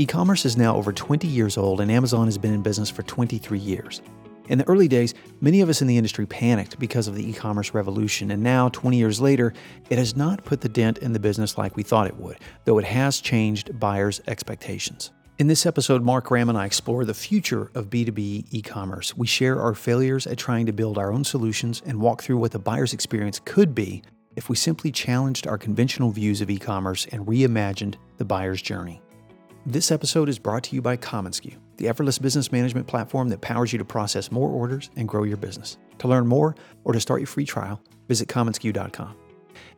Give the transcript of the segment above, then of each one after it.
E commerce is now over 20 years old, and Amazon has been in business for 23 years. In the early days, many of us in the industry panicked because of the e commerce revolution, and now, 20 years later, it has not put the dent in the business like we thought it would, though it has changed buyers' expectations. In this episode, Mark Graham and I explore the future of B2B e commerce. We share our failures at trying to build our own solutions and walk through what the buyer's experience could be if we simply challenged our conventional views of e commerce and reimagined the buyer's journey. This episode is brought to you by commonsku, the effortless business management platform that powers you to process more orders and grow your business. To learn more or to start your free trial, visit commonsku.com.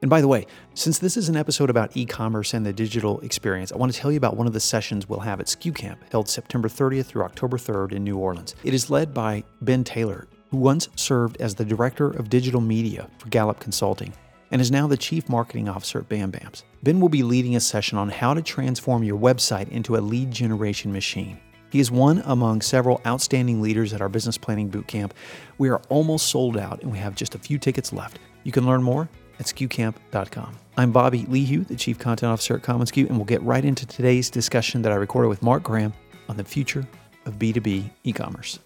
And by the way, since this is an episode about e commerce and the digital experience, I want to tell you about one of the sessions we'll have at SKU Camp, held September 30th through October 3rd in New Orleans. It is led by Ben Taylor, who once served as the Director of Digital Media for Gallup Consulting and is now the Chief Marketing Officer at BamBams. Ben will be leading a session on how to transform your website into a lead generation machine. He is one among several outstanding leaders at our business planning bootcamp. We are almost sold out and we have just a few tickets left. You can learn more at skucamp.com. I'm Bobby Lehew, the Chief Content Officer at commonsku, and we'll get right into today's discussion that I recorded with Mark Graham on the future of B2B e commerce.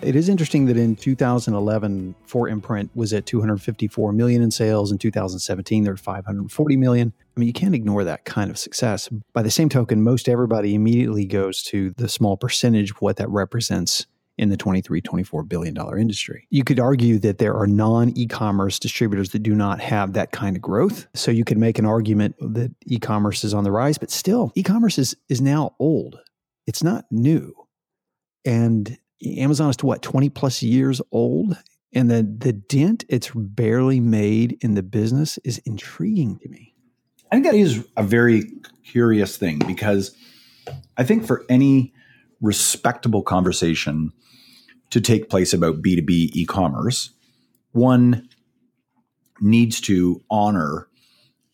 It is interesting that in 2011, 4imprint was at 254 million in sales. In 2017, they're 540 million. I mean, you can't ignore that kind of success. By the same token, most everybody immediately goes to the small percentage of what that represents in the 23 24 billion dollar industry. You could argue that there are non e-commerce distributors that do not have that kind of growth. So you could make an argument that e-commerce is on the rise, but still e-commerce is is now old. It's not new. And Amazon is to what, 20 plus years old? And the, the dent it's barely made in the business is intriguing to me. I think that is a very curious thing because I think for any respectable conversation to take place about B2B e commerce, one needs to honor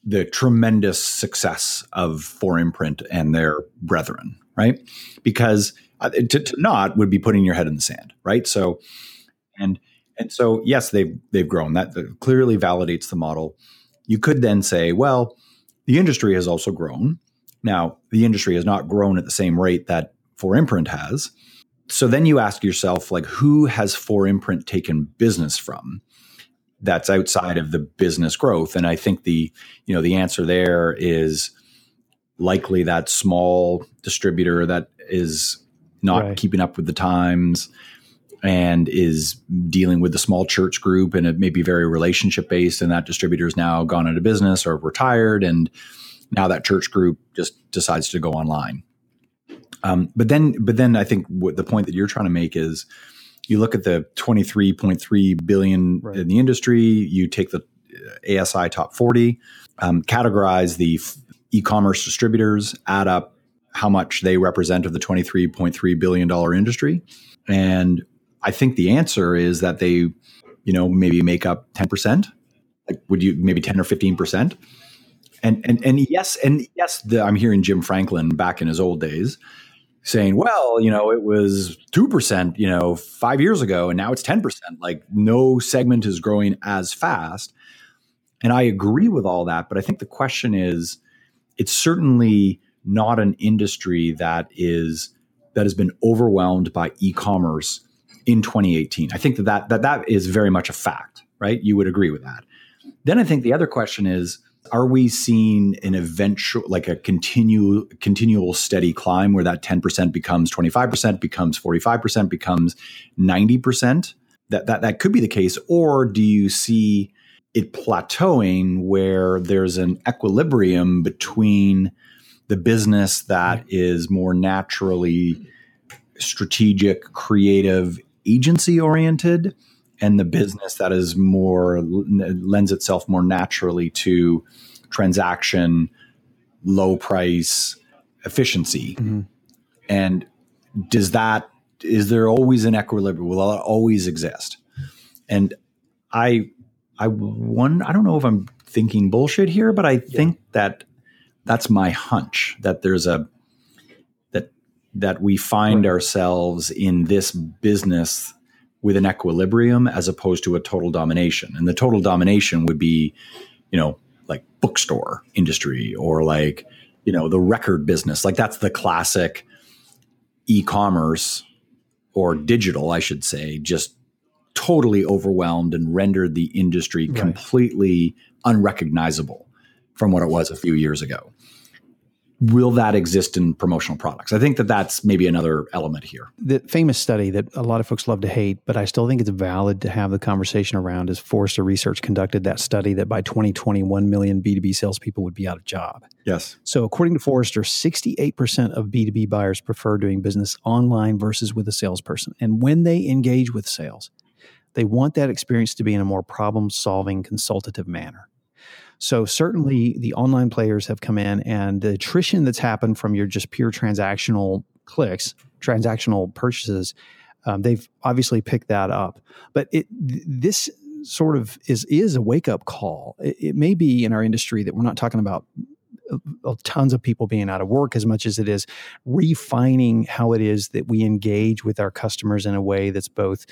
the tremendous success of 4imprint and their brethren, right? Because Uh, to, to not would be putting your head in the sand, right? So, and and so yes, they've they've grown. That, clearly validates the model. You could then say, well, the industry has also grown. Now, the industry has not grown at the same rate that 4imprint has. So then you ask yourself, like, who has 4imprint taken business from? That's outside of the business growth, and I think the you know the answer there is likely that small distributor that is not right. keeping up with the times and is dealing with the small church group and it may be very relationship based and that distributor is now gone out of business or retired and now that church group just decides to go online um, but then but then i think what the point that you're trying to make is you look at the 23.3 billion right. in the industry you take the uh, asi top 40 um, categorize the f- e-commerce distributors add up how much they represent of the $23.3 billion industry. And I think the answer is that they, you know, maybe make up 10%. Like, would you maybe 10 or 15%? And, and, and yes, and yes, the, I'm hearing Jim Franklin back in his old days saying, well, you know, it was 2%, you know, five years ago, and now it's 10%. Like, no segment is growing as fast. And I agree with all that. But I think the question is, it's certainly not an industry that is that has been overwhelmed by e-commerce in 2018. I think that that that, that is very much a fact, right? You would agree with that. Then I think the other question is are we seeing an eventual like a continual continual steady climb where that 10% becomes 25% becomes 45% becomes 90% that that that could be the case or do you see it plateauing where there's an equilibrium between the business that is more naturally strategic, creative, agency oriented, and the business that is more lends itself more naturally to transaction, low price, efficiency. Mm-hmm. And does that is there always an equilibrium? Will it always exist? And I I one I don't know if I'm thinking bullshit here, but I think that that's my hunch that there's a that that we find right. ourselves in this business with an equilibrium as opposed to a total domination. And the total domination would be, you know, like bookstore industry or like, you know, the record business. Like that's the classic e-commerce or digital, I should say, just totally overwhelmed and rendered the industry right. completely unrecognizable from what it was a few years ago will that exist in promotional products? I think that that's maybe another element here. The famous study that a lot of folks love to hate, but I still think it's valid to have the conversation around is Forrester Research conducted that study that by 2020, 1 million B2B salespeople would be out of job. Yes. So according to Forrester, 68% of B2B buyers prefer doing business online versus with a salesperson. And when they engage with sales, they want that experience to be in a more problem solving, consultative manner. So certainly the online players have come in and the attrition that's happened from your just pure transactional clicks, transactional purchases, um, they've obviously picked that up. But it this sort of is is a wake up call. It, it may be in our industry that we're not talking about tons of people being out of work as much as it is refining how it is that we engage with our customers in a way that's both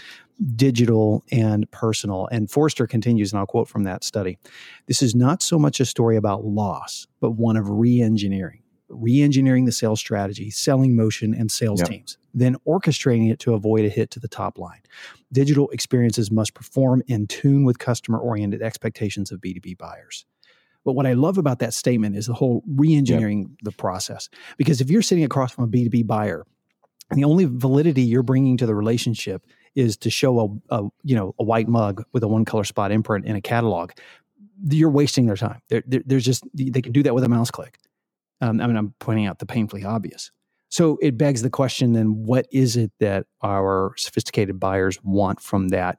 digital and personal. And Forrester continues, and I'll quote from that study This is not so much a story about loss, but one of re engineering. Re engineering the sales strategy, selling motion, and sales yep. teams, then orchestrating it to avoid a hit to the top line. Digital experiences must perform in tune with customer oriented expectations of B2B buyers. But what I love about that statement is the whole re-engineering yep. the process. Because if you're sitting across from a B2B buyer, the only validity you're bringing to the relationship is to show a, a you know a white mug with a one color spot imprint in a catalog, you're wasting their time. They're, they're, there's just they can do that with a mouse click. Um, I mean, I'm pointing out the painfully obvious. So it begs the question: then, what is it that our sophisticated buyers want from that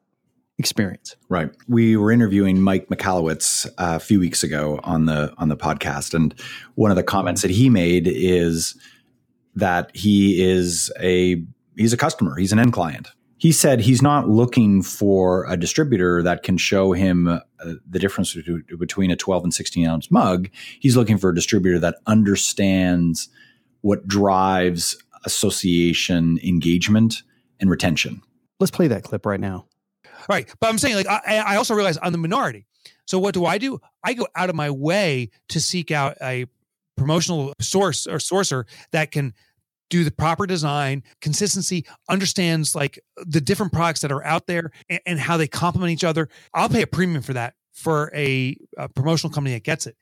experience. Right. We were interviewing Mike Michalowicz uh, a few weeks ago on the on the podcast, and one of the comments that he made is that he is a he's a customer, he's an end client. He said he's not looking for a distributor that can show him uh, the difference between a 12 and 16 ounce mug. He's looking for a distributor that understands what drives association engagement and retention. Let's play that clip right now. Right. But I'm saying, like, I, I also realize I'm the minority. So what do I do? I go out of my way to seek out a promotional source or sourcer that can do the proper design, consistency, understands like the different products that are out there and, and how they complement each other. I'll pay a premium for that for a, a, promotional company that gets it.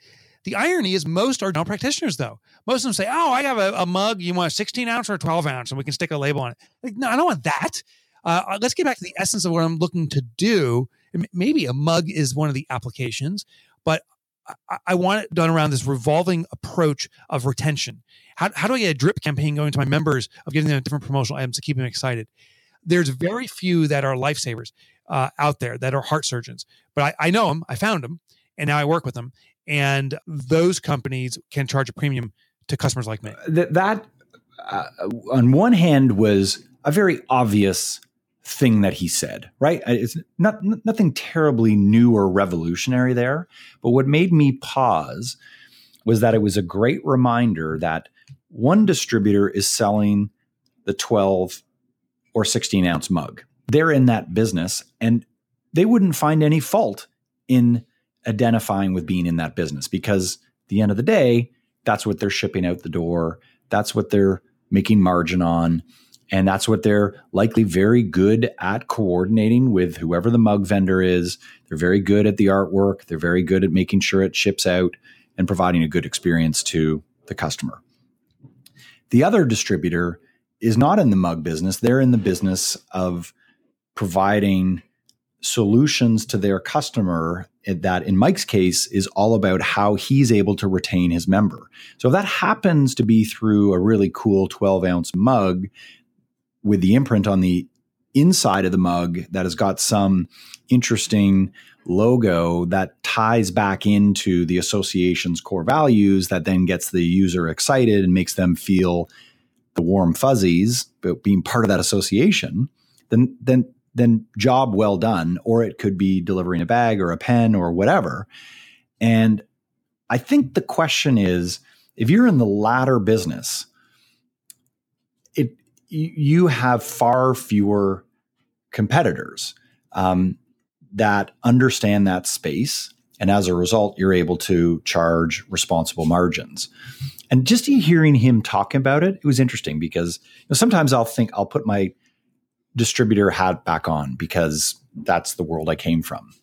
The irony is most are no practitioners though. Most of them say, "Oh, I have a, a, mug. You want a 16 ounce or a 12 ounce, and we can stick a label on it." Like, no, I don't want that. Uh, uh, let's get back to the essence of what I'm looking to do. Maybe a mug is one of the applications, but I, I want it done around this revolving approach of retention. How, how do I get a drip campaign going to my members of giving them different promotional items to keep them excited? There's very few that are lifesavers uh, out there that are heart surgeons, but I, I know them. I found them, and now I work with them. And those companies can charge a premium to customers like me. That, that uh, on one hand, was a very obvious thing that he said, right? It's not nothing terribly new or revolutionary there, but what made me pause was that it was a great reminder that one distributor is selling the 12 or 16 ounce mug. They're in that business and they wouldn't find any fault in identifying with being in that business because the end of the day, that's what they're shipping out the door. That's what they're making margin on. And that's what they're likely very good at coordinating with whoever the mug vendor is. They're very good at the artwork. They're very good at making sure it ships out and providing a good experience to the customer. The other distributor is not in the mug business. They're in the business of providing solutions to their customer that in Mike's case is all about how he's able to retain his member. So if that happens to be through a really cool 12 ounce mug with the imprint on the inside of the mug that has got some interesting logo that ties back into the association's core values that then gets the user excited and makes them feel the warm fuzzies, but being part of that association, then then then job well done. Or it could be delivering a bag or a pen or whatever. And I think the question is, if you're in the latter business, you have far fewer competitors um, that understand that space and as a result, you're able to charge responsible margins. And just hearing him talk about it, it was interesting because you know, sometimes I'll think I'll put my distributor hat back on because that's the world I came from.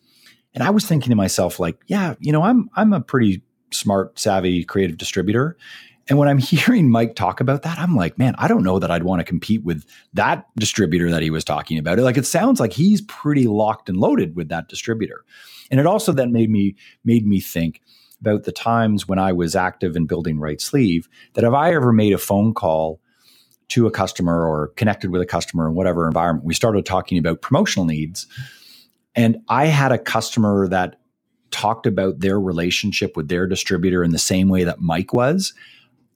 And I was thinking to myself, like, yeah, you know, I'm I'm a pretty smart, savvy, creative distributor. And when I'm hearing Mike talk about that, I'm like, man, I don't know that I'd want to compete with that distributor that he was talking about. Like it sounds like he's pretty locked and loaded with that distributor. And it also then made me made me think about the times when I was active in building right sleeve that if I ever made a phone call to a customer or connected with a customer in whatever environment, we started talking about promotional needs. And I had a customer that talked about their relationship with their distributor in the same way that Mike was.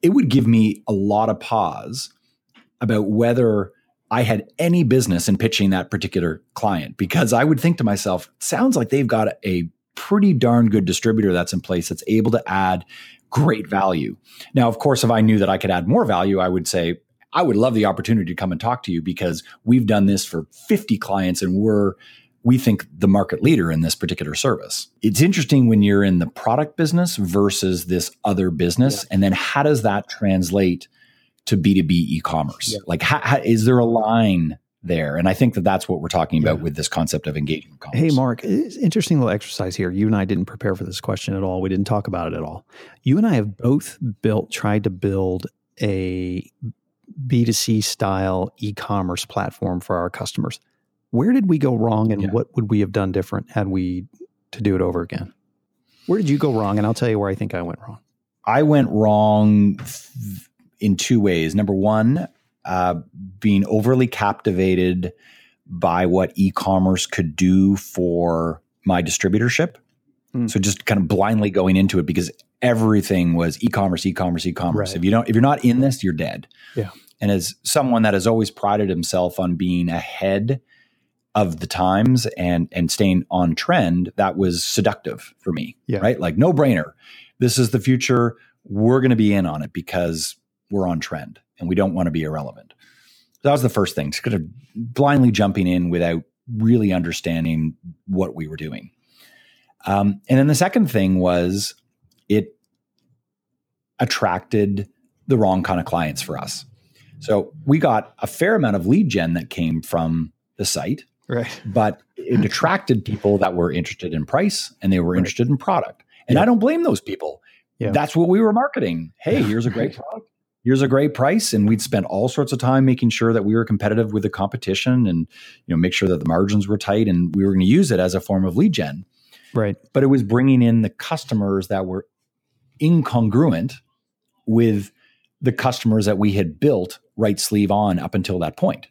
It would give me a lot of pause about whether I had any business in pitching that particular client because I would think to myself, sounds like they've got a pretty darn good distributor that's in place that's able to add great value. Now, of course, if I knew that I could add more value, I would say, I would love the opportunity to come and talk to you because we've done this for 50 clients and we're we think the market leader in this particular service. It's interesting when you're in the product business versus this other business. Yeah. And then how does that translate to B2B e-commerce? Yeah. Like, how, how, is there a line there? And I think that that's what we're talking about yeah. with this concept of engagement commerce. Hey, Mark, interesting little exercise here. You and I didn't prepare for this question at all. We didn't talk about it at all. You and I have both built, tried to build a B2C style e-commerce platform for our customers. Where did we go wrong and yeah. what would we have done different had we to do it over again? Where did you go wrong? And I'll tell you where I think I went wrong. I went wrong in two ways. Number one, uh, being overly captivated by what e-commerce could do for my distributorship. Mm. So just kind of blindly going into it because everything was e-commerce, e-commerce, e-commerce. Right. If you don't, if you're not in this, you're dead. Yeah. And as someone that has always prided himself on being ahead of the times and and staying on trend, that was seductive for me. Yeah. Right. Like no brainer. This is the future. We're going to be in on it because we're on trend and we don't want to be irrelevant. So that was the first thing, just kind of blindly jumping in without really understanding what we were doing. Um, and then the second thing was it attracted the wrong kind of clients for us. So we got a fair amount of lead gen that came from the site, right? But it attracted people that were interested in price and they were right. interested in product. And yeah. I don't blame those people. Yeah. That's what we were marketing. Hey, here's a great product here's a great price and we'd spend all sorts of time making sure that we were competitive with the competition and you know make sure that the margins were tight and we were going to use it as a form of lead gen right but it was bringing in the customers that were incongruent with the customers that we had built right sleeve on up until that point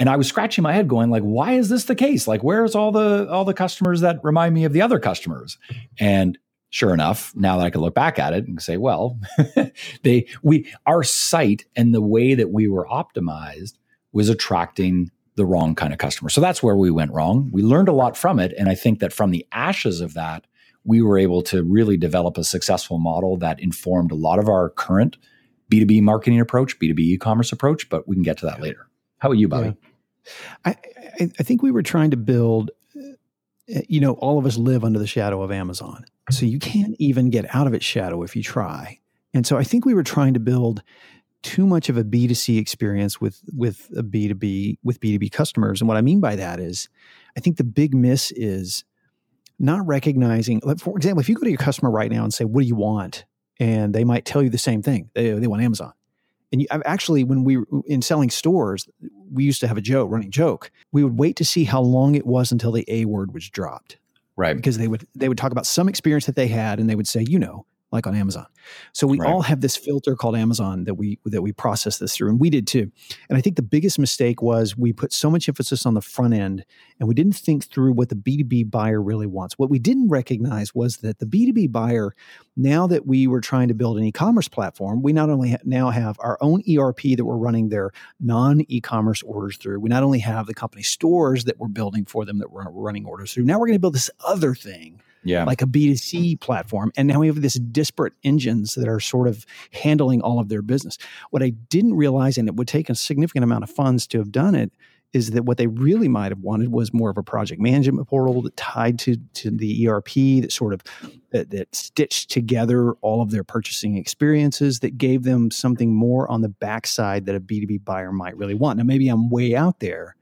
and i was scratching my head going like why is this the case like where's all the all the customers that remind me of the other customers and sure enough, now that I can look back at it and say, well, they we our site and the way that we were optimized was attracting the wrong kind of customer. So that's where we went wrong. We learned a lot from it, and I think that from the ashes of that, we were able to really develop a successful model that informed a lot of our current B2B marketing approach, B2B e-commerce approach, but we can get to that later. How about you, Bobby? Yeah. I, I, think we were trying to build uh, you know, all of us live under the shadow of Amazon. So you can't even get out of its shadow if you try. And so I think we were trying to build too much of a B2C experience with with a B2B with B2B customers. And what I mean by that is I think the big miss is not recognizing like for example, if you go to your customer right now and say, What do you want? And they might tell you the same thing. They, they want Amazon. And you, actually, when we were in selling stores, we used to have a joke, running joke. We would wait to see how long it was until the A word was dropped right because they would they would talk about some experience that they had and they would say you know like on Amazon. So we Right. all have this filter called Amazon that we that we process this through, and we did too. And I think the biggest mistake was we put so much emphasis on the front end, and we didn't think through what the B two B buyer really wants. What we didn't recognize was that the B two B buyer, now that we were trying to build an e commerce platform, we not only ha- now have our own ERP that we're running their non e commerce orders through. We not only have the company stores that we're building for them that we're running orders through. Now we're going to build this other thing Yeah. like a B2C platform. And now we have this disparate engines that are sort of handling all of their business. What I didn't realize, and it would take a significant amount of funds to have done it, is that what they really might have wanted was more of a project management portal that tied to, to the ERP that sort of that, that stitched together all of their purchasing experiences that gave them something more on the backside that a B2B buyer might really want. Now maybe I'm way out there,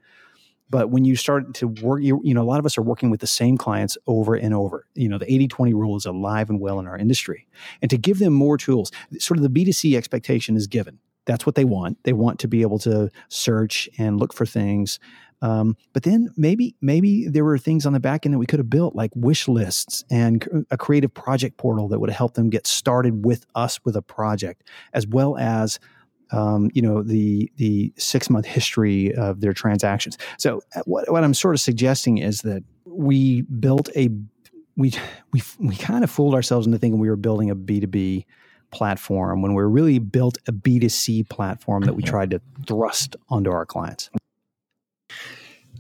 but when you start to work, you, you know, a lot of us are working with the same clients over and over. You know, the 80 20 rule is alive and well in our industry. And to give them more tools, sort of the B2C expectation is given. That's what they want. They want to be able to search and look for things. Um, but then maybe maybe there were things on the back end that we could have built, like wish lists and a creative project portal that would have helped them get started with us with a project, as well as um, you know the the six month history of their transactions. So uh, what what I'm sort of suggesting is that we built a we we we kind of fooled ourselves into thinking we were building a B2B platform when we really built a B2C platform that we tried to thrust onto our clients.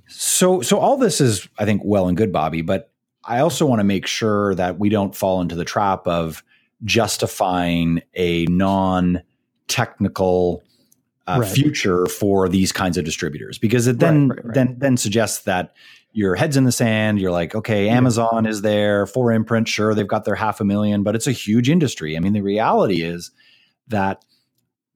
So, so all this is, I think, well and good, Bobby. But I also want to make sure that we don't fall into the trap of justifying a non-technical uh, Right. future for these kinds of distributors, because it then Right, right, then then suggests that your head's in the sand. You're like, okay, Amazon is there, 4imprint, sure, they've got their half a million, but it's a huge industry. I mean, the reality is that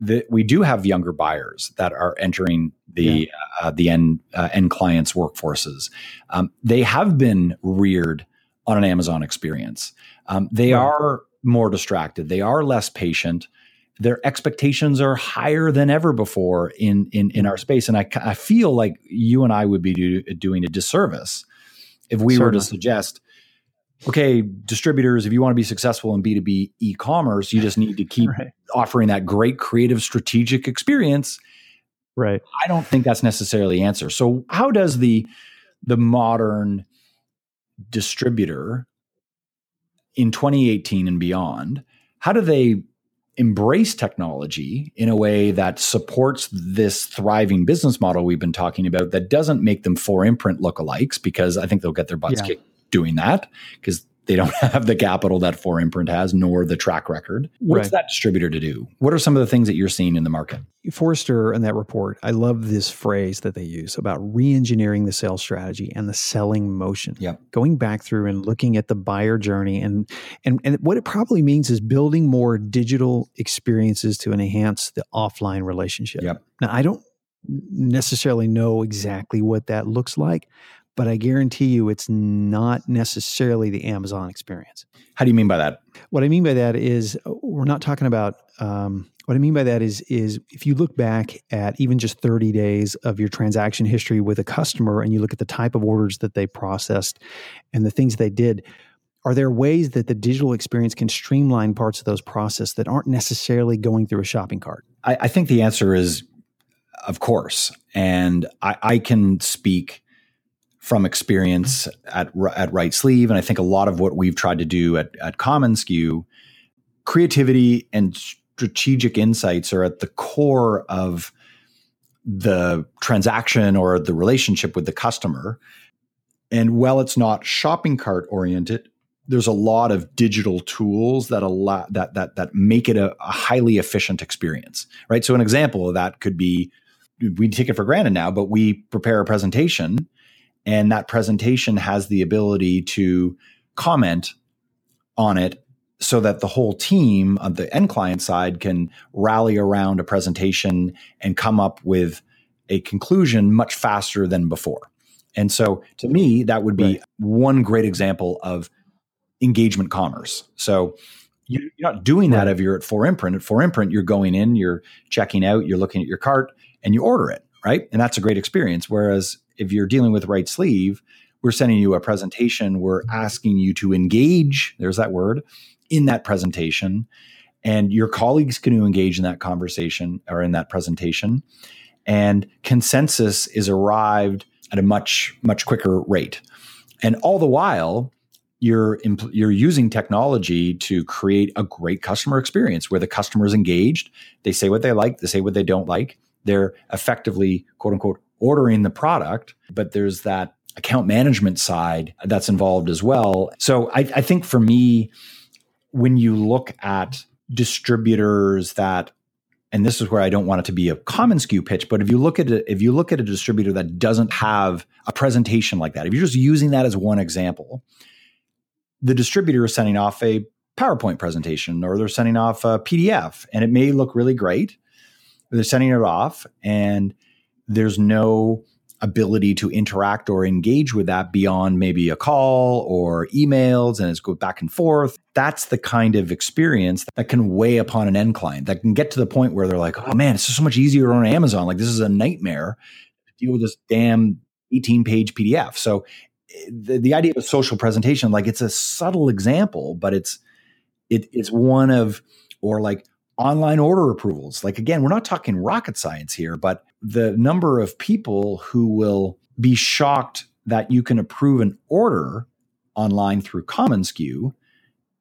that we do have younger buyers that are entering the uh, the end uh, end clients' workforces. Um, they have been reared on an Amazon experience. Um, they Right. are more distracted. They are less patient. Their expectations are higher than ever before in in in our space, and I, I feel like you and I would be do, doing a disservice if we were to suggest. Okay, distributors, if you want to be successful in B2B e commerce, you just need to keep Right. offering that great creative strategic experience Right. i don't think that's necessarily the answer so how does the the modern distributor in 2018 and beyond how do they embrace technology in a way that supports this thriving business model we've been talking about that doesn't make them 4imprint lookalikes because i think they'll get their butts Yeah. kicked doing that because they don't have the capital that 4imprint has nor the track record what's Right. that distributor to do what are some of the things that you're seeing in the market Forrester in that report, I love this phrase that they use about re-engineering the sales strategy and the selling motion. Yep. Going back through and looking at the buyer journey and and and what it probably means is building more digital experiences to enhance the offline relationship. Yep. Now I don't necessarily know exactly what that looks like, but I guarantee you it's not necessarily the Amazon experience. how do you mean by that What I mean by that is uh, we're not talking about. Um, what I mean by that is is if you look back at even just 30 days of your transaction history with a customer and you look at the type of orders that they processed and the things they did, are there ways that the digital experience can streamline parts of those process that aren't necessarily going through a shopping cart? I, I think the answer is, of course, and I, I can speak from experience at at Right Sleeve, and I think a lot of what we've tried to do at at commonsku, creativity and strategic insights are at the core of the transaction or the relationship with the customer. And while it's not shopping cart oriented, there's a lot of digital tools that allow that that that make it a, a highly efficient experience, right? So an example of that could be we take it for granted now, but we prepare a presentation, and that presentation has the ability to comment on it so that the whole team on the end client side can rally around a presentation and come up with a conclusion much faster than before. And so to me, that would be Right. one great example of engagement commerce. So you- you're not doing that if you're at 4imprint. At 4imprint, you're going in, you're checking out, you're looking at your cart, and you order it, right? And that's a great experience. Whereas if you're dealing with Right Sleeve, we're sending you a presentation, we're asking you to engage, there's that word, in that presentation. And your colleagues can engage in that conversation or in that presentation. And consensus is arrived at a much much quicker rate. And all the while you're you're using technology to create a great customer experience where the customer is engaged. They say what they like they say what they don't like. They're effectively quote unquote ordering the product but there's that account management side that's involved as well so I, I think for me when you look at distributors that and this is where I don't want it to be a commonsku pitch, but if you look at it, if you look at a distributor that doesn't have a presentation like that, if you're just using that as one example, the distributor is sending off a PowerPoint presentation or they're sending off a PDF and it may look really great. They're sending it off and there's no ability to interact or engage with that beyond maybe a call or emails and it's go back and forth. That's the kind of experience that can weigh upon an end client that can get to the point where they're like, oh man, it's so much easier on Amazon. Like this is a nightmare to deal with this damn 18 page PDF. So the, the idea of a social presentation, like it's a subtle example, but it's it, it's one of or like online order approvals. Like again, we're not talking rocket science here, but the number of people who will be shocked that you can approve an order online through commonsku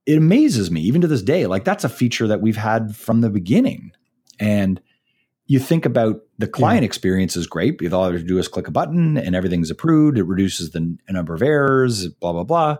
it amazes me even to this day like that's a feature that we've had from the beginning and you think about the client yeah. experience is great all you have to do is click a button and everything's approved it reduces the number of errors blah blah blah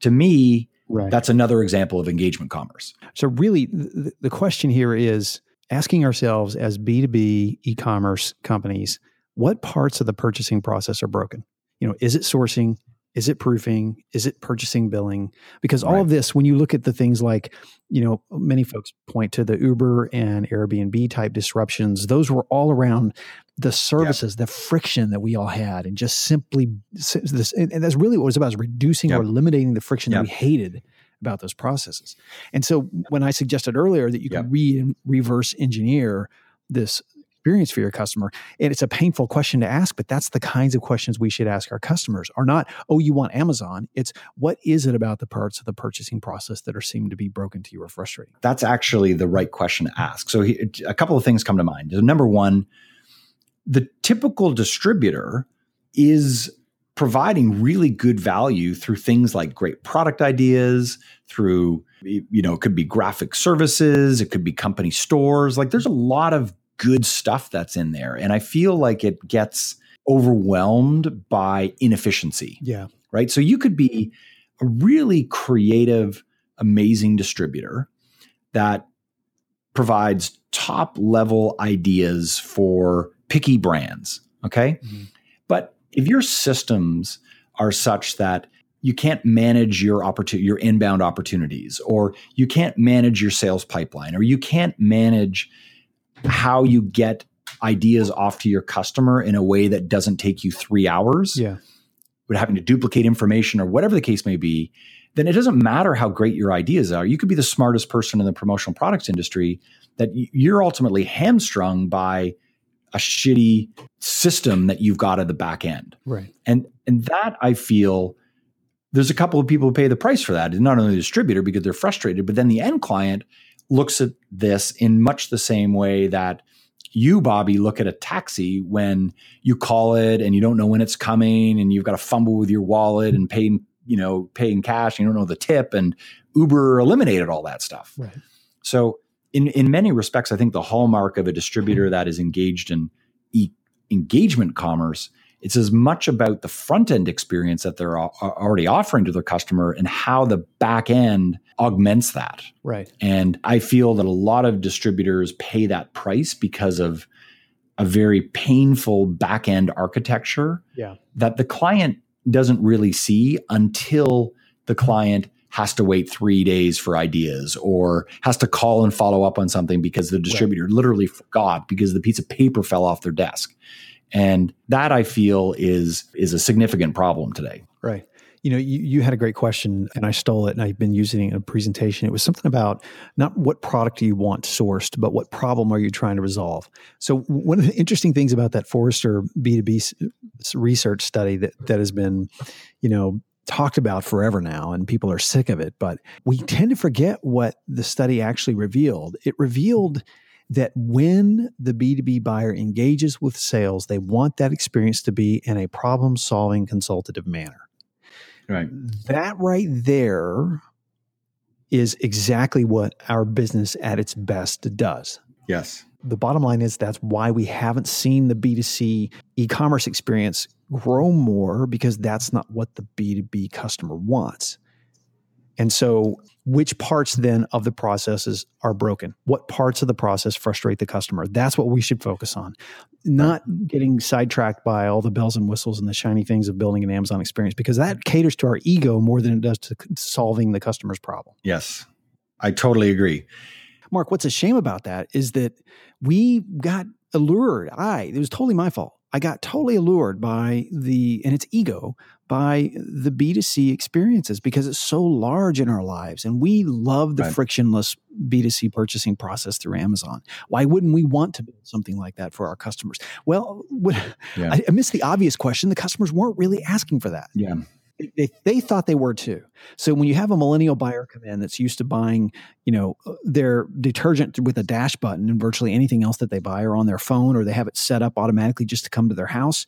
to me right. that's another example of engagement commerce so really the, the question here is asking ourselves as B2B e commerce companies, what parts of the purchasing process are broken? You know, is it sourcing? Is it proofing? Is it purchasing billing? Because all right. of this, when you look at the things like, you know, many folks point to the Uber and Airbnb type disruptions, those were all around the services, yep. the friction that we all had, and just simply this. And that's really what it was about: is reducing yep. or eliminating the friction yep. that we hated about those processes. And so when I suggested earlier that you can re- reverse engineer this experience for your customer, and it's a painful question to ask, but that's the kinds of questions we should ask our customers are not, oh, you want Amazon. It's what is it about the parts of the purchasing process that are seem to be broken to you or frustrating? That's actually the right question to ask. So he, a couple of things come to mind. Number one, the typical distributor is providing really good value through things like great product ideas, through, you know, it could be graphic services, it could be company stores. Like there's a lot of good stuff that's in there. And I feel like it gets overwhelmed by inefficiency. Yeah. Right. So you could be a really creative, amazing distributor that provides top level ideas for picky brands. Okay. Mm-hmm. But if your systems are such that you can't manage your opportunity, your inbound opportunities, or you can't manage your sales pipeline, or you can't manage how you get ideas off to your customer in a way that doesn't take you three hours. Yeah. But having to duplicate information or whatever the case may be, then it doesn't matter how great your ideas are. You could be the smartest person in the promotional products industry that you're ultimately hamstrung by a shitty system that you've got at the back end. Right. And and that I feel there's a couple of people who pay the price for that. It's not only the distributor because they're frustrated, but then the end client looks at this in much the same way that you, Bobby, look at a taxi when you call it and you don't know when it's coming and you've got to fumble with your wallet and paying, you know, paying cash and you don't know the tip and Uber eliminated all that stuff. Right. So in in many respects, I think the hallmark of a distributor that is engaged in e- engagement commerce it's as much about the front end experience that they're already offering to their customer and how the back end augments that. Right. And I feel that a lot of distributors pay that price because of a very painful back end architecture yeah. that the client doesn't really see until the client has to wait three days for ideas or has to call and follow up on something because the distributor right. literally forgot because the piece of paper fell off their desk. And that I feel is is a significant problem today. Right. You know, you, you had a great question and I stole it and I've been using it in a presentation. It was something about not what product do you want sourced, but what problem are you trying to resolve? So one of the interesting things about that Forrester B2B research study that, that has been, you know, talked about forever now and people are sick of it, but we tend to forget what the study actually revealed. It revealed that when the B2B buyer engages with sales, they want that experience to be in a problem solving consultative manner. Right. That right there is exactly what our business at its best does. Yes. The bottom line is that's why we haven't seen the B2C e commerce experience grow more because that's not what the B2B customer wants. And so, which parts then of the processes are broken? What parts of the process frustrate the customer? That's what we should focus on, not getting sidetracked by all the bells and whistles and the shiny things of building an Amazon experience, because that caters to our ego more than it does to solving the customer's problem. Yes, I totally agree. Mark, what's a shame about that is that we got allured. I, it was totally my fault. I got totally allured by the, and it's ego, by the B2C experiences because it's so large in our lives. And we love the right. frictionless B2C purchasing process through Amazon. Why wouldn't we want to build something like that for our customers? Well, yeah. I, I missed the obvious question. The customers weren't really asking for that. Yeah they, they thought they were too. So when you have a millennial buyer come in that's used to buying, you know, uh, their detergent with a dash button and virtually anything else that they buy or on their phone or they have it set up automatically just to come to their house,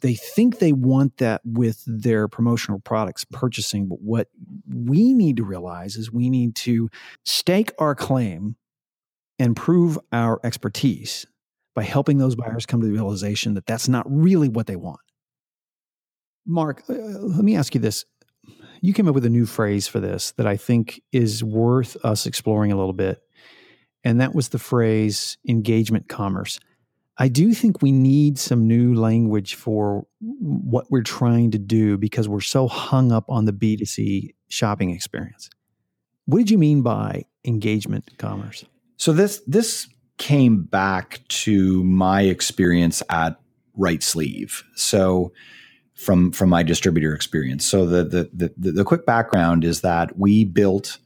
they think they want that with their promotional products purchasing. But what we need to realize is we need to stake our claim and prove our expertise by helping those buyers come to the realization that that's not really what they want. Mark, uh, let me ask you this. You came up with a new phrase for this that I think is worth us exploring a little bit. And that was the phrase engagement commerce. I do think we need some new language for what we're trying to do because we're so hung up on the B2C shopping experience. What did you mean by engagement commerce? So this this came back to my experience at Right Sleeve. So from from my distributor experience. So the the the, the quick background is that we built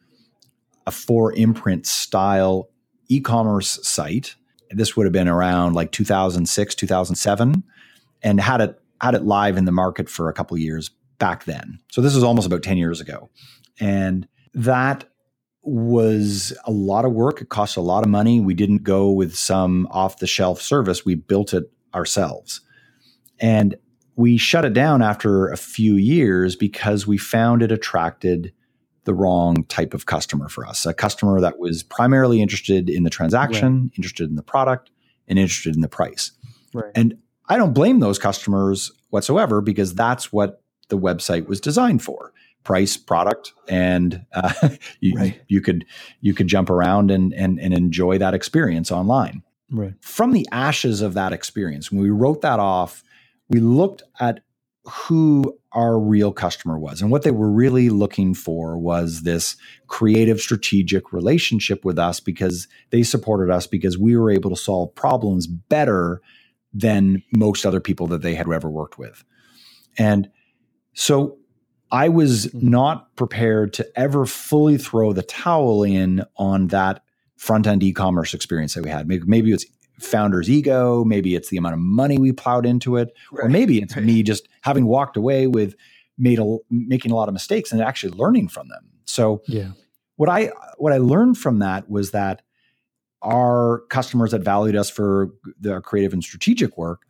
a 4imprint style e-commerce site. This would have been around like 2006, 2007 and had it had it live in the market for a couple of years back then. So this is almost about 10 years ago. And that was a lot of work. It cost a lot of money. We didn't go with some off the shelf service. We built it ourselves. And we shut it down after a few years because we found it attracted the wrong type of customer for us a customer that was primarily interested in the transaction, right. interested in the product, and interested in the price. Right. And I don't blame those customers whatsoever because that's what the website was designed for price product and uh, you, right. you could you could jump around and, and and enjoy that experience online right from the ashes of that experience when we wrote that off we looked at who our real customer was. And what they were really looking for was this creative, strategic relationship with us because they supported us because we were able to solve problems better than most other people that they had ever worked with. And so I was mm-hmm. not prepared to ever fully throw the towel in on that front end e commerce experience that we had. Maybe, maybe it's founder's ego, maybe it's the amount of money we plowed into it, right. or maybe it's right. me just having walked away with made a, making a lot of mistakes and actually learning from them. So yeah. what I what I learned from that was that our customers that valued us for their creative and strategic work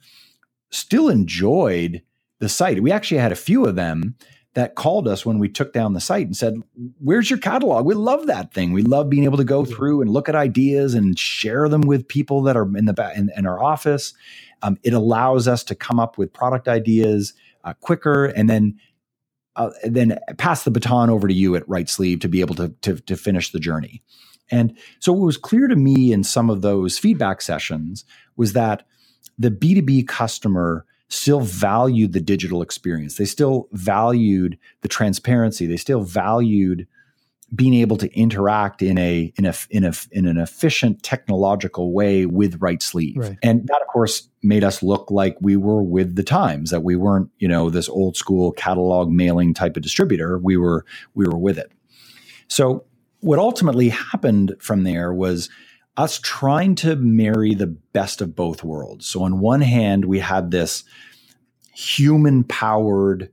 still enjoyed the site. We actually had a few of them that called us when we took down the site and said, Where's your catalog? We love that thing. We love being able to go through and look at ideas and share them with people that are in the back in, in our office. Um, it allows us to come up with product ideas uh, quicker and then uh, then pass the baton over to you at right sleeve to be able to, to, to finish the journey. And so, what was clear to me in some of those feedback sessions was that the B2B customer still valued the digital experience. They still valued the transparency. They still valued being able to interact in a in a in a in an efficient technological way with right sleeve right. and that of course made us look like we were with the times that we weren't you know this old school catalog mailing type of distributor we were we were with it so what ultimately happened from there was us trying to marry the best of both worlds. So, on one hand, we had this human powered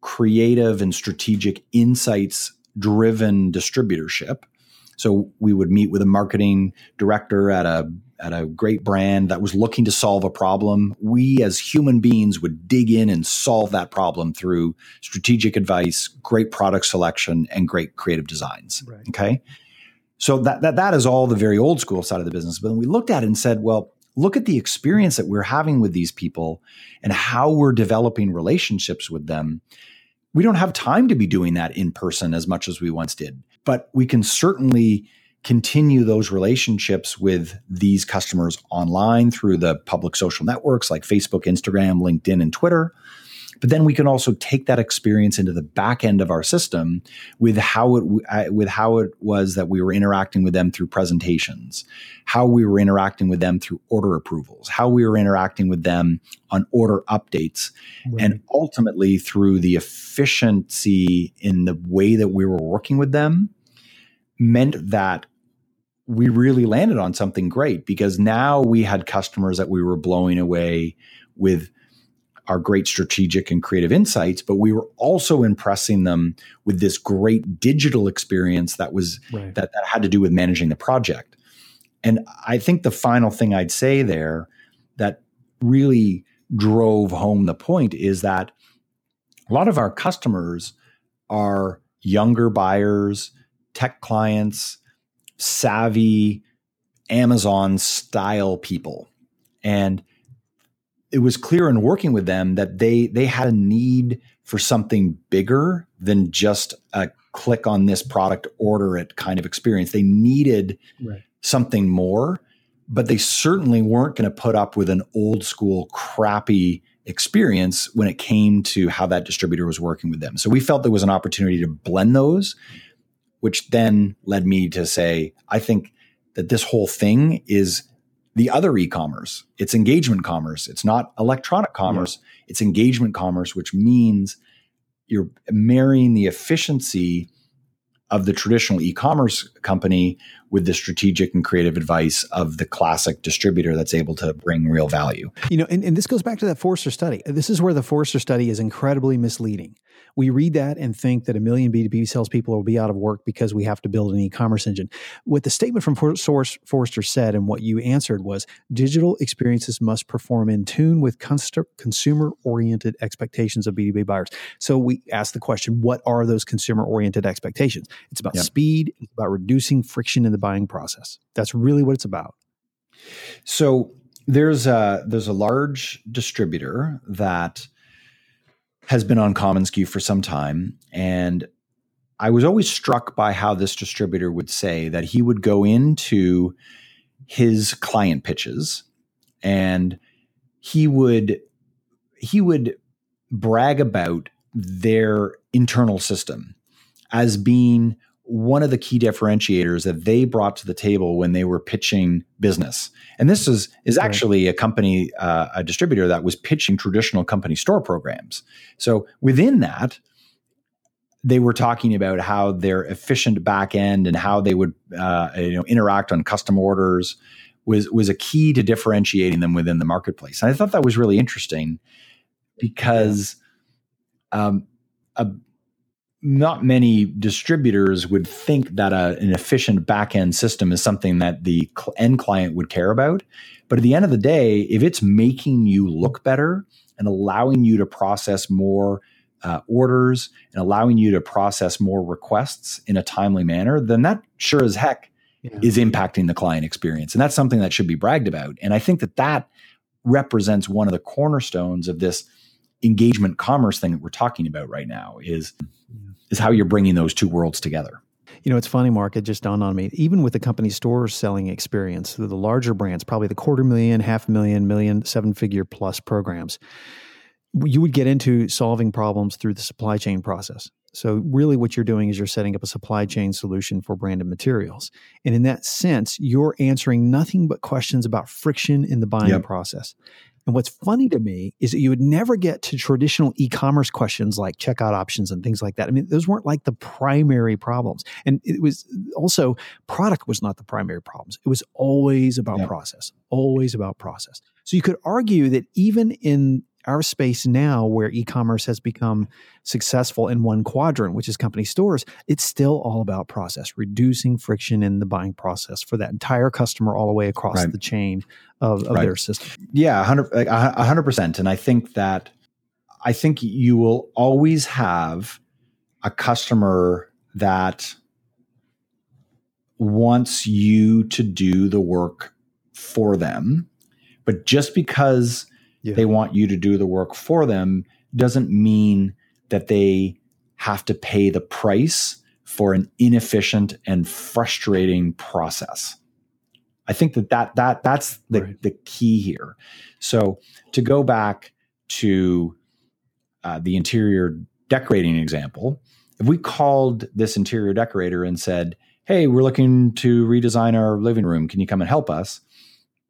creative and strategic insights driven distributorship. So we would meet with a marketing director at a at a great brand that was looking to solve a problem. We as human beings would dig in and solve that problem through strategic advice, great product selection, and great creative designs. Right. Okay. So that, that that is all the very old school side of the business. But then we looked at it and said, well, look at the experience that we're having with these people and how we're developing relationships with them. We don't have time to be doing that in person as much as we once did, but we can certainly continue those relationships with these customers online through the public social networks like Facebook, Instagram, LinkedIn, and Twitter. But then we can also take that experience into the back end of our system with how it with how it was that we were interacting with them through presentations, how we were interacting with them through order approvals, how we were interacting with them on order updates, right. and ultimately through the efficiency in the way that we were working with them meant that we really landed on something great because now we had customers that we were blowing away with our great strategic and creative insights, but we were also impressing them with this great digital experience that was right. that, that had to do with managing the project. And I think the final thing I'd say there that really drove home the point is that a lot of our customers are younger buyers, tech clients, savvy Amazon style people. And it was clear in working with them that they they had a need for something bigger than just a click on this product order it kind of experience they needed right. something more but they certainly weren't going to put up with an old school crappy experience when it came to how that distributor was working with them so we felt there was an opportunity to blend those which then led me to say i think that this whole thing is the other e-commerce. It's engagement commerce. It's not electronic commerce. Yeah. It's engagement commerce, which means you're marrying the efficiency of the traditional e-commerce company with the strategic and creative advice of the classic distributor that's able to bring real value. You know, and, and this goes back to that Forrester study. This is where the Forrester study is incredibly misleading we read that and think that a million B2B salespeople will be out of work because we have to build an e-commerce engine. What the statement from Source Forrester said and what you answered was digital experiences must perform in tune with consumer-oriented expectations of B2B buyers. So we asked the question, what are those consumer-oriented expectations? It's about yep. speed, it's about reducing friction in the buying process. That's really what it's about. So there's a there's a large distributor that has been on commonsku for some time. And I was always struck by how this distributor would say that he would go into his client pitches and he would he would brag about their internal system as being one of the key differentiators that they brought to the table when they were pitching business. And this is is actually a company, uh, a distributor that was pitching traditional company store programs. So within that, they were talking about how their efficient back end and how they would uh, you know interact on custom orders was was a key to differentiating them within the marketplace. And I thought that was really interesting because um, a not many distributors would think that a, an efficient backend system is something that the end client would care about. But at the end of the day, if it's making you look better and allowing you to process more uh, orders and allowing you to process more requests in a timely manner, then that sure as heck yeah. is impacting the client experience. And that's something that should be bragged about. And I think that that represents one of the cornerstones of this engagement commerce thing that we're talking about right now is is how you're bringing those two worlds together. You know, it's funny, Mark. It just dawned on me. Even with the company store selling experience, the larger brands, probably the quarter million, half million, million, seven figure plus programs, you would get into solving problems through the supply chain process. So, really, what you're doing is you're setting up a supply chain solution for branded materials. And in that sense, you're answering nothing but questions about friction in the buying yep. process. And what's funny to me is that you would never get to traditional e commerce questions like checkout options and things like that. I mean, those weren't like the primary problems. And it was also, product was not the primary problems. It was always about yeah. process, always about process. So you could argue that even in our space now where e-commerce has become successful in one quadrant which is company stores it's still all about process reducing friction in the buying process for that entire customer all the way across right. the chain of, of right. their system yeah 100 100% and i think that i think you will always have a customer that wants you to do the work for them but just because yeah. they want you to do the work for them doesn't mean that they have to pay the price for an inefficient and frustrating process. I think that, that, that that's the, right. the key here. So to go back to uh, the interior decorating example, if we called this interior decorator and said, Hey, we're looking to redesign our living room. Can you come and help us?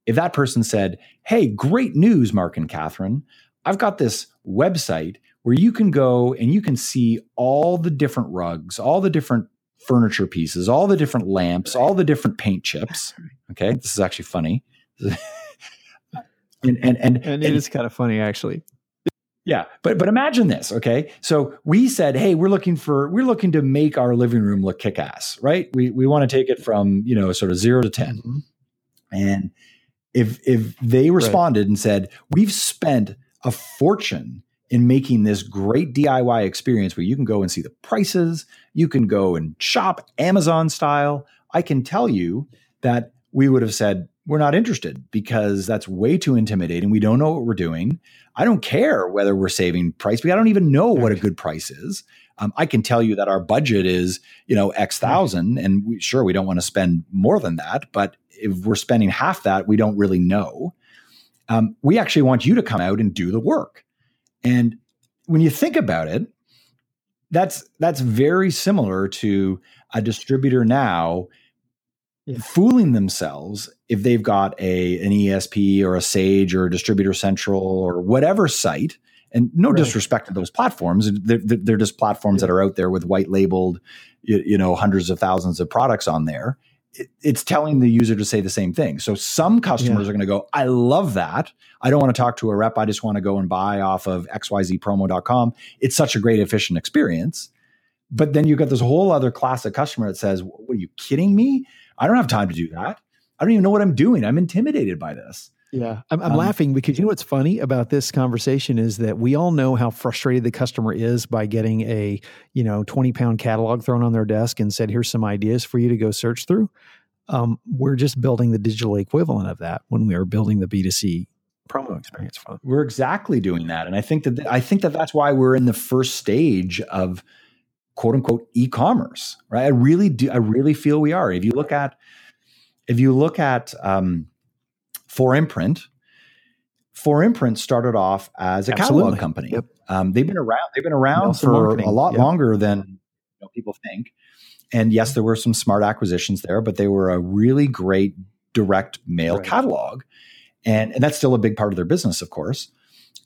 If that person said, Hey, great news, Mark and Catherine, I've got this website where you can go and you can see all the different rugs, all the different furniture pieces, all the different lamps, all the different paint chips. Okay. This is actually funny. and, and, and, and, it and, is kind of funny, actually. Yeah, but but imagine this, okay? So we said, "Hey, we're looking for we're looking to make our living room look kick-ass, right? We we want to take it from, you know, sort of 0 to 10." Mm-hmm. And if if they responded right. and said, "We've spent a fortune in making this great DIY experience where you can go and see the prices, you can go and shop Amazon style," I can tell you that we would have said, "We're not interested because that's way too intimidating. We don't know what we're doing. I don't care whether we're saving price I don't even know what a good price is." Um, I can tell you that our budget is, you know, X thousand, and we, sure we don't want to spend more than that, but if we're spending half that, we don't really know. Um, we actually want you to come out and do the work. And when you think about it, that's that's very similar to a distributor now yeah. fooling themselves if they've got a an ESP or a Sage or a Distributor Central or whatever site. And no right. disrespect to those platforms, they're, they're just platforms yeah. that are out there with white labeled, you, you know, hundreds of thousands of products on there it's telling the user to say the same thing. So some customers yeah. are going to go, I love that. I don't want to talk to a rep. I just want to go and buy off of xyzpromo.com. It's such a great, efficient experience. But then you've got this whole other class of customer that says, What are you kidding me? I don't have time to do that. I don't even know what I'm doing. I'm intimidated by this. Yeah, I'm, I'm um, laughing because you know what's funny about this conversation is that we all know how frustrated the customer is by getting a you know 20 pound catalog thrown on their desk and said, "Here's some ideas for you to go search through." Um, we're just building the digital equivalent of that when we are building the B2C promo experience for them. We're exactly doing that, and I think that I think that that's why we're in the first stage of quote unquote e-commerce. Right? I really do. I really feel we are. If you look at if you look at um, 4imprint. For Imprint started off as a Absolutely. catalog company. Yep. Um, they've been around. They've been around for marketing. a lot yep. longer than you know, people think. And yes, there were some smart acquisitions there, but they were a really great direct mail right. catalog, and and that's still a big part of their business, of course.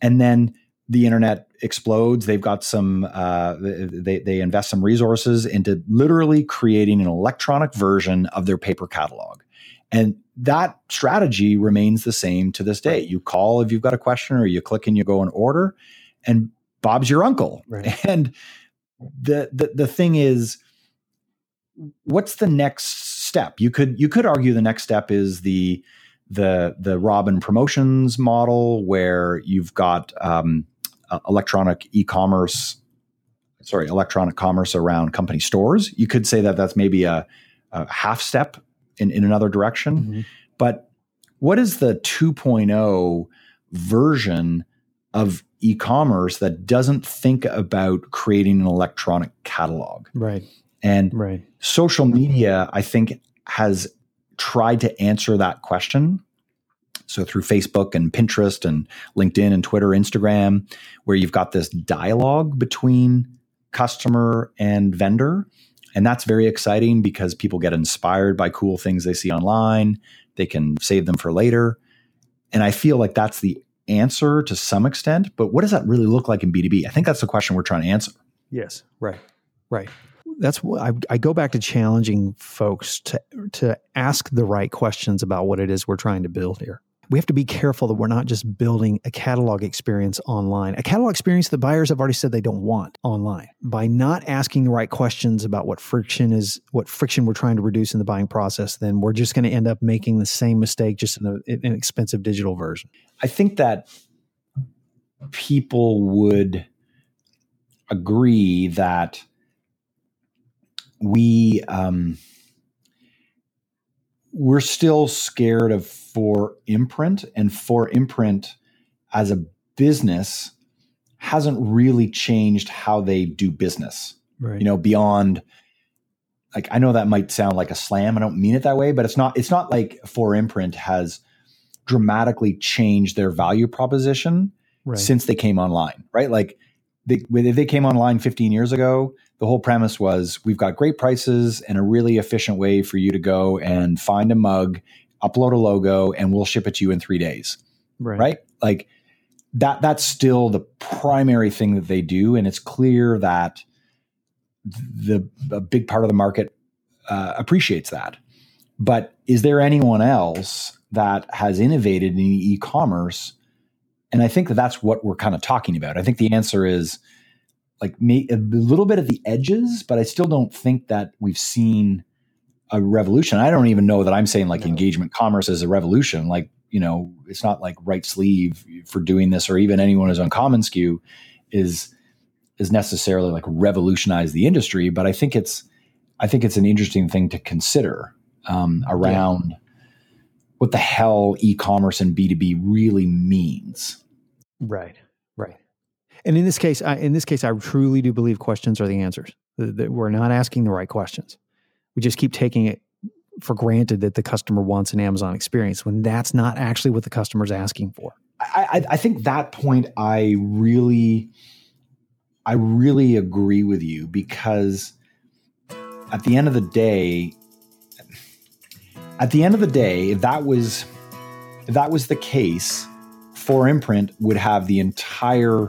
And then the internet explodes. They've got some. Uh, they they invest some resources into literally creating an electronic version of their paper catalog, and that strategy remains the same to this day. You call if you've got a question, or you click and you go and order, and Bob's your uncle. Right. And the, the the thing is, what's the next step? You could you could argue the next step is the the the Robin Promotions model, where you've got um, uh, electronic e-commerce, sorry, electronic commerce around company stores. You could say that that's maybe a, a half step in, in another direction. Mm-hmm. But what is the 2.0 version of e-commerce that doesn't think about creating an electronic catalog? Right. And right. social media, I think, has tried to answer that question. So through Facebook and Pinterest and LinkedIn and Twitter, Instagram, where you've got this dialogue between customer and vendor and that's very exciting because people get inspired by cool things they see online. They can save them for later. And I feel like that's the answer to some extent. But what does that really look like in B2B? I think that's the question we're trying to answer. Yes, right, right. That's what I, I go back to challenging folks to to ask the right questions about what it is we're trying to build here. We have to be careful that we're not just building a catalog experience online, a catalog experience that buyers have already said they don't want online. By not asking the right questions about what friction is, what friction we're trying to reduce in the buying process, then we're just going to end up making the same mistake just in a, an expensive digital version. I think that people would agree that we um, we're still scared of for imprint and 4imprint as a business hasn't really changed how they do business Right. you know beyond like i know that might sound like a slam i don't mean it that way but it's not it's not like 4imprint has dramatically changed their value proposition right. since they came online right like they, they came online 15 years ago the whole premise was we've got great prices and a really efficient way for you to go and find a mug upload a logo and we'll ship it to you in three days. Right. right? Like that that's still the primary thing that they do and it's clear that the a big part of the market uh, appreciates that. But is there anyone else that has innovated in e-commerce? And i think that that's what we're kind of talking about. I think the answer is like may, a little bit at the edges but i still don't think that we've seen a revolution i don't even know that i'm saying like No. engagement commerce is a revolution like you know it's not like right sleeve for doing this or even anyone who's on commonsku is is necessarily like revolutionize the industry but i think it's i think it's an interesting thing to consider um, around what the hell e-commerce and b2b really means Right. And in this case, I, in this case, I truly do believe questions are the answers. That we're not asking the right questions. We just keep taking it for granted that the customer wants an Amazon experience when that's not actually what the customer's asking for. I, I, I think that point I really I really agree with you because at the end of the day at the end of the day if that was if that was the case 4imprint would have the entire